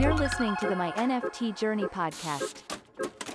You're listening to the My NFT Journey podcast.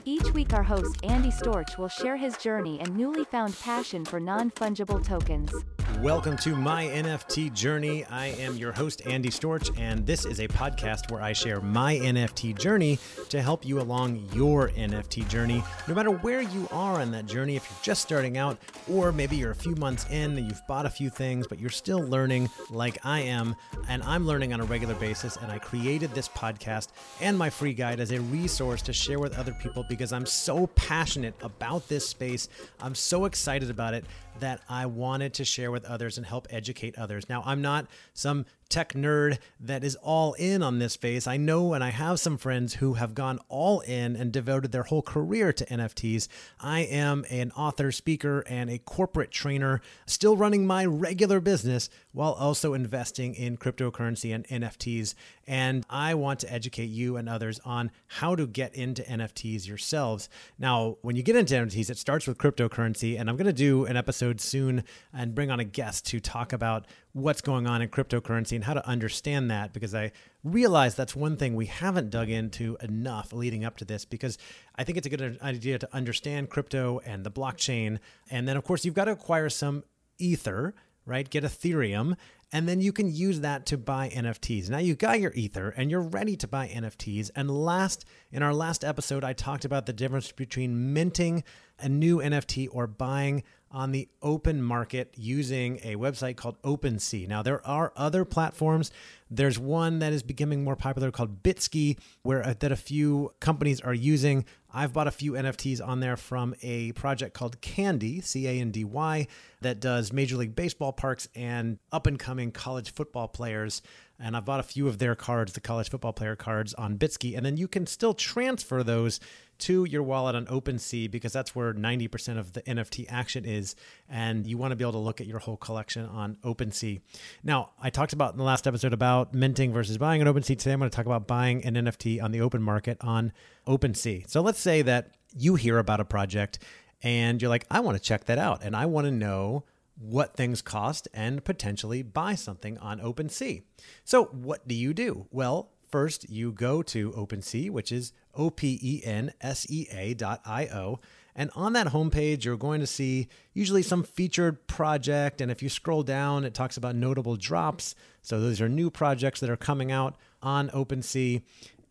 Each week, our host Andy Storch will share his journey and newly found passion for non fungible tokens. Welcome to my NFT journey. I am your host, Andy Storch, and this is a podcast where I share my NFT journey to help you along your NFT journey. No matter where you are on that journey, if you're just starting out, or maybe you're a few months in and you've bought a few things, but you're still learning like I am, and I'm learning on a regular basis, and I created this podcast and my free guide as a resource to share with other people because I'm so passionate about this space. I'm so excited about it that I wanted to share with others and help educate others. Now, I'm not some tech nerd that is all in on this phase. I know and I have some friends who have gone all in and devoted their whole career to NFTs. I am an author, speaker, and a corporate trainer, still running my regular business while also investing in cryptocurrency and NFTs. And I want to educate you and others on how to get into NFTs yourselves. Now, when you get into NFTs, it starts with cryptocurrency. And I'm going to do an episode soon and bring on a guest to talk about what's going on in cryptocurrency and how to understand that because I realize that's one thing we haven't dug into enough leading up to this because I think it's a good idea to understand crypto and the blockchain. And then, of course, you've got to acquire some Ether, right? Get Ethereum. And then you can use that to buy NFTs. Now you got your Ether and you're ready to buy NFTs. And last, in our last episode, I talked about the difference between minting a new NFT or buying on the open market using a website called OpenSea. Now, there are other platforms. There's one that is becoming more popular called Bitski, where uh, that a few companies are using. I've bought a few NFTs on there from a project called Candy, C A N D Y, that does Major League Baseball parks and up and coming college football players. And I've bought a few of their cards, the college football player cards on Bitski. And then you can still transfer those to your wallet on OpenSea because that's where 90% of the NFT action is. And you want to be able to look at your whole collection on OpenSea. Now, I talked about in the last episode about minting versus buying on OpenSea. Today, I'm going to talk about buying an NFT on the open market on OpenSea. So let's say that you hear about a project and you're like, I want to check that out and I want to know what things cost and potentially buy something on OpenSea. So, what do you do? Well, first you go to OpenSea, which is O P E N S E A dot I O. And on that homepage, you're going to see usually some featured project. And if you scroll down, it talks about notable drops. So those are new projects that are coming out on OpenSea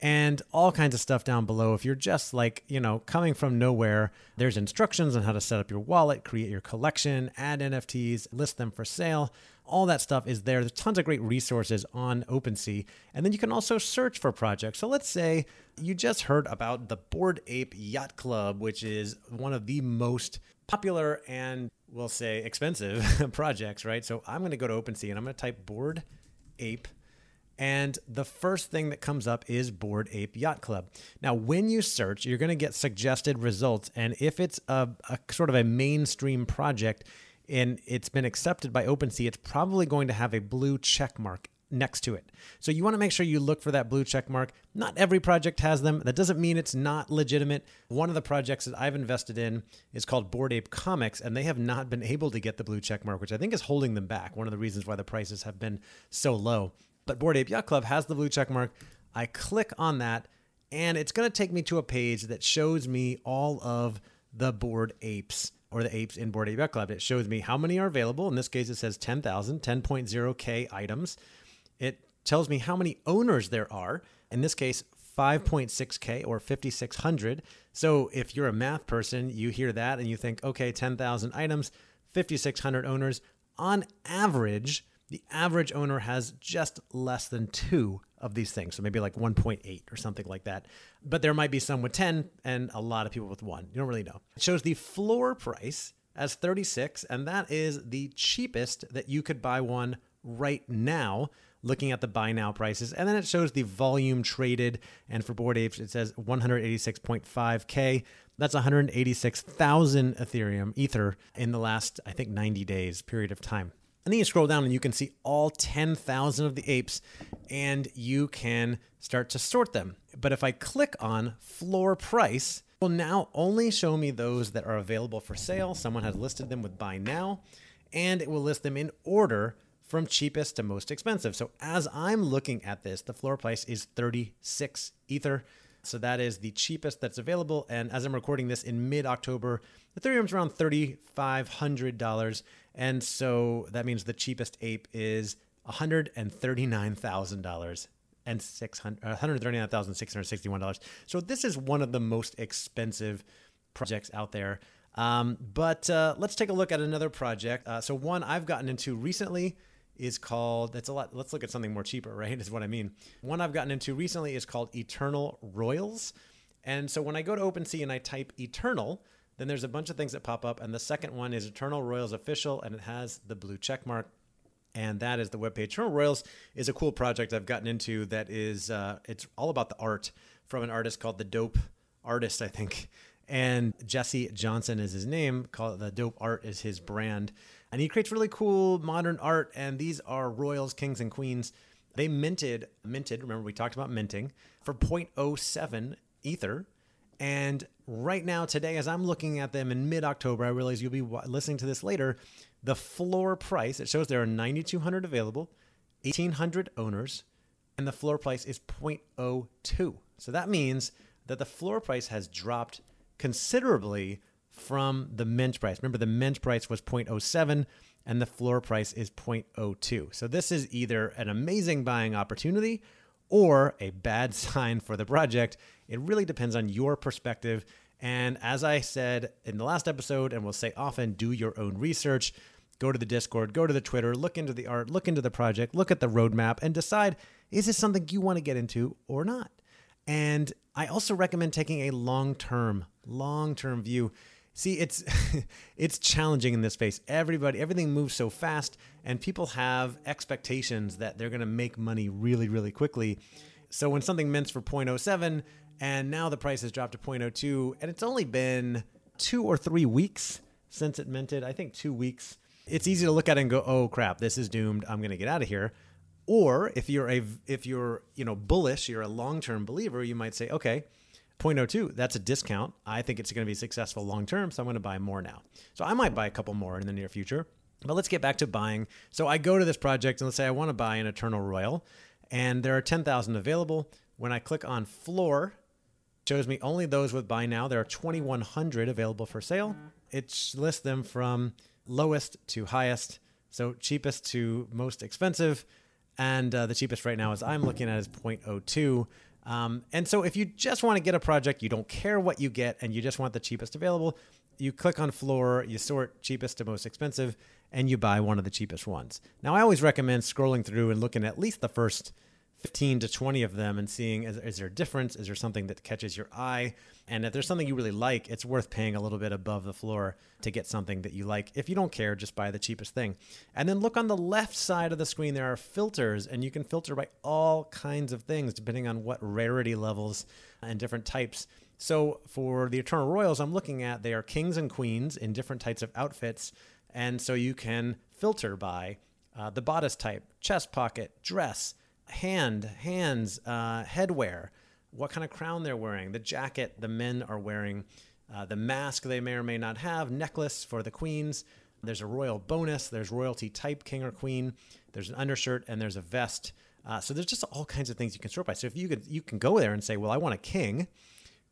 and all kinds of stuff down below. If you're just like, you know, coming from nowhere, there's instructions on how to set up your wallet, create your collection, add NFTs, list them for sale. All that stuff is there. There's tons of great resources on OpenSea. And then you can also search for projects. So let's say you just heard about the Bored Ape Yacht Club, which is one of the most popular and we'll say expensive projects, right? So I'm going to go to OpenSea and I'm going to type Bored Ape and the first thing that comes up is Bored Ape Yacht Club. Now, when you search, you're going to get suggested results. And if it's a, a, sort of a mainstream project and it's been accepted by OpenSea, it's probably going to have a blue check mark next to it. So you want to make sure you look for that blue check mark. Not every project has them. That doesn't mean it's not legitimate. One of the projects that I've invested in is called Bored Ape Comics, and they have not been able to get the blue check mark, which I think is holding them back. One of the reasons why the prices have been so low. But Bored Ape Yacht Club has the blue check mark. I click on that, and it's going to take me to a page that shows me all of the Bored apes or the apes in Bored Ape Yacht Club. It shows me how many are available. In this case, it says 10,000, 10.0K items. It tells me how many owners there are. In this case, 5.6K or 5,600. So if you're a math person, you hear that and you think, okay, 10,000 items, 5,600 owners. On average, the average owner has just less than two of these things. So maybe like 1.8 or something like that. But there might be some with 10 and a lot of people with one. You don't really know. It shows the floor price as 36, and that is the cheapest that you could buy one right now looking at the buy now prices. And then it shows the volume traded. And for Bored Apes, it says 186.5K. That's 186,000 Ethereum, Ether, in the last, I think, 90 days period of time. And then you scroll down and you can see all 10,000 of the apes and you can start to sort them. But if I click on floor price, it will now only show me those that are available for sale. Someone has listed them with buy now, and it will list them in order from cheapest to most expensive. So as I'm looking at this, the floor price is 36 Ether. So that is the cheapest that's available. And as I'm recording this in mid October, Ethereum's around $3,500. And so that means the cheapest ape is $139,000 and $139,661. Uh, so this is one of the most expensive projects out there. Um, but uh, let's take a look at another project. Uh, so one I've gotten into recently is called that's a lot let's look at something more cheaper right is what i mean one i've gotten into recently is called eternal royals and so when i go to OpenSea and i type eternal then there's a bunch of things that pop up and the second one is eternal royals official and it has the blue check mark and that is the webpage eternal royals is a cool project i've gotten into that is uh, it's all about the art from an artist called the dope artist i think and jesse johnson is his name called the dope art is his brand and he creates really cool modern art. And these are royals, kings, and queens. They minted, minted. Remember we talked about minting for 0.07 ether. And right now, today, as I'm looking at them in mid October, I realize you'll be listening to this later. The floor price, it shows there are 9,200 available, 1,800 owners, and the floor price is 0.02. So that means that the floor price has dropped considerably from the mint price. Remember, the mint price was 0.07 and the floor price is 0.02. So this is either an amazing buying opportunity or a bad sign for the project. It really depends on your perspective. And as I said in the last episode, and we'll say often, do your own research. Go to the Discord, go to the Twitter, look into the art, look into the project, look at the roadmap, and decide is this something you want to get into or not? And I also recommend taking a long term, long term view See, it's it's challenging in this space. Everybody, everything moves so fast, and people have expectations that they're going to make money really, really quickly. So when something mints for 0.07, and now the price has dropped to 0.02, and it's only been two or three weeks since it minted. I think two weeks. It's easy to look at it and go, "Oh crap, this is doomed. I'm going to get out of here." Or if you're a if you're you know bullish, you're a long term believer, you might say, "Okay." 0.02, that's a discount. I think it's going to be successful long term, so I'm going to buy more now. So I might buy a couple more in the near future. But let's get back to buying. So I go to this project and let's say I want to buy an Eternal Royal, and there are 10,000 available. When I click on floor, shows me only those with buy now. There are 2,100 available for sale. It lists them from lowest to highest, so cheapest to most expensive. And uh, the cheapest right now, as I'm looking at, is 0.02. Um, and so if you just want to get a project, you don't care what you get, and you just want the cheapest available, you click on floor, you sort cheapest to most expensive, and you buy one of the cheapest ones. Now, I always recommend scrolling through and looking at least the first 15 to 20 of them and seeing is, is, there a difference? Is there something that catches your eye? And if there's something you really like, it's worth paying a little bit above the floor to get something that you like. If you don't care, just buy the cheapest thing. And then look on the left side of the screen, there are filters, and you can filter by all kinds of things depending on what rarity levels and different types. So for the Eternal Royals, I'm looking at they are kings and queens in different types of outfits. And so you can filter by uh, the bodice type, chest pocket, dress hand, hands, uh, headwear, what kind of crown they're wearing, the jacket the men are wearing, uh, the mask they may or may not have, necklace for the queens. There's a royal bonus. There's royalty type king or queen. There's an undershirt and there's a vest. Uh, so there's just all kinds of things you can sort by. So if you could, you can go there and say, well, I want a king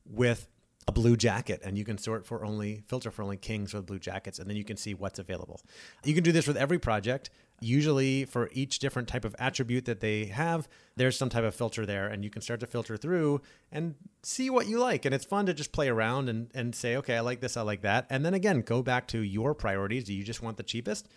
with a blue jacket and you can sort for only filter for only kings with blue jackets and then you can see what's available you can do this with every project usually for each different type of attribute that they have there's some type of filter there and you can start to filter through and see what you like. And it's fun to just play around and, and say okay i like this i like that. And then again go back to your priorities. Do you just want the cheapest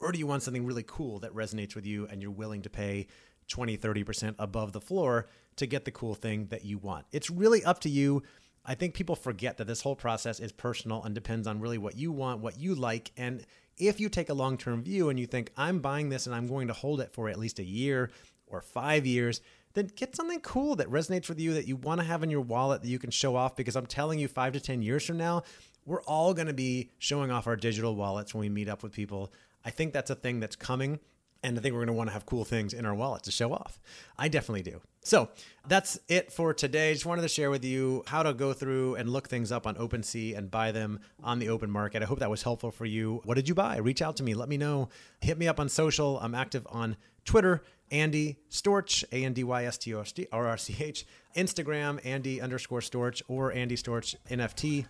or do you want something really cool that resonates with you and you're willing to pay 20 30% above the floor to get the cool thing that you want? It's really up to you. I think people forget that this whole process is personal and depends on really what you want, what you like. And if you take a long term view and you think, I'm buying this and I'm going to hold it for at least a year or five years, then get something cool that resonates with you that you want to have in your wallet that you can show off. Because I'm telling you, five to 10 years from now, we're all going to be showing off our digital wallets when we meet up with people. I think that's a thing that's coming. And I think we're going to want to have cool things in our wallet to show off. I definitely do. So that's it for today. Just wanted to share with you how to go through and look things up on OpenSea and buy them on the open market. I hope that was helpful for you. What did you buy? Reach out to me. Let me know. Hit me up on social. I'm active on Twitter, Andy Storch, A N D Y S T O R R C H, Instagram, Andy underscore Storch, or Andy Storch NFT.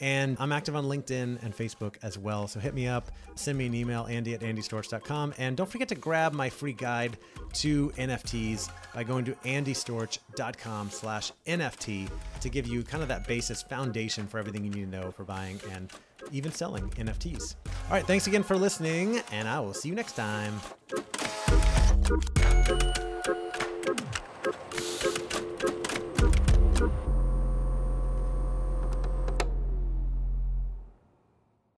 And I'm active on LinkedIn and Facebook as well. So hit me up, send me an email, andy at andystorch.com. And don't forget to grab my free guide to NFTs by going to andystorch.com slash NFT to give you kind of that basis foundation for everything you need to know for buying and even selling NFTs. All right, thanks again for listening, and I will see you next time.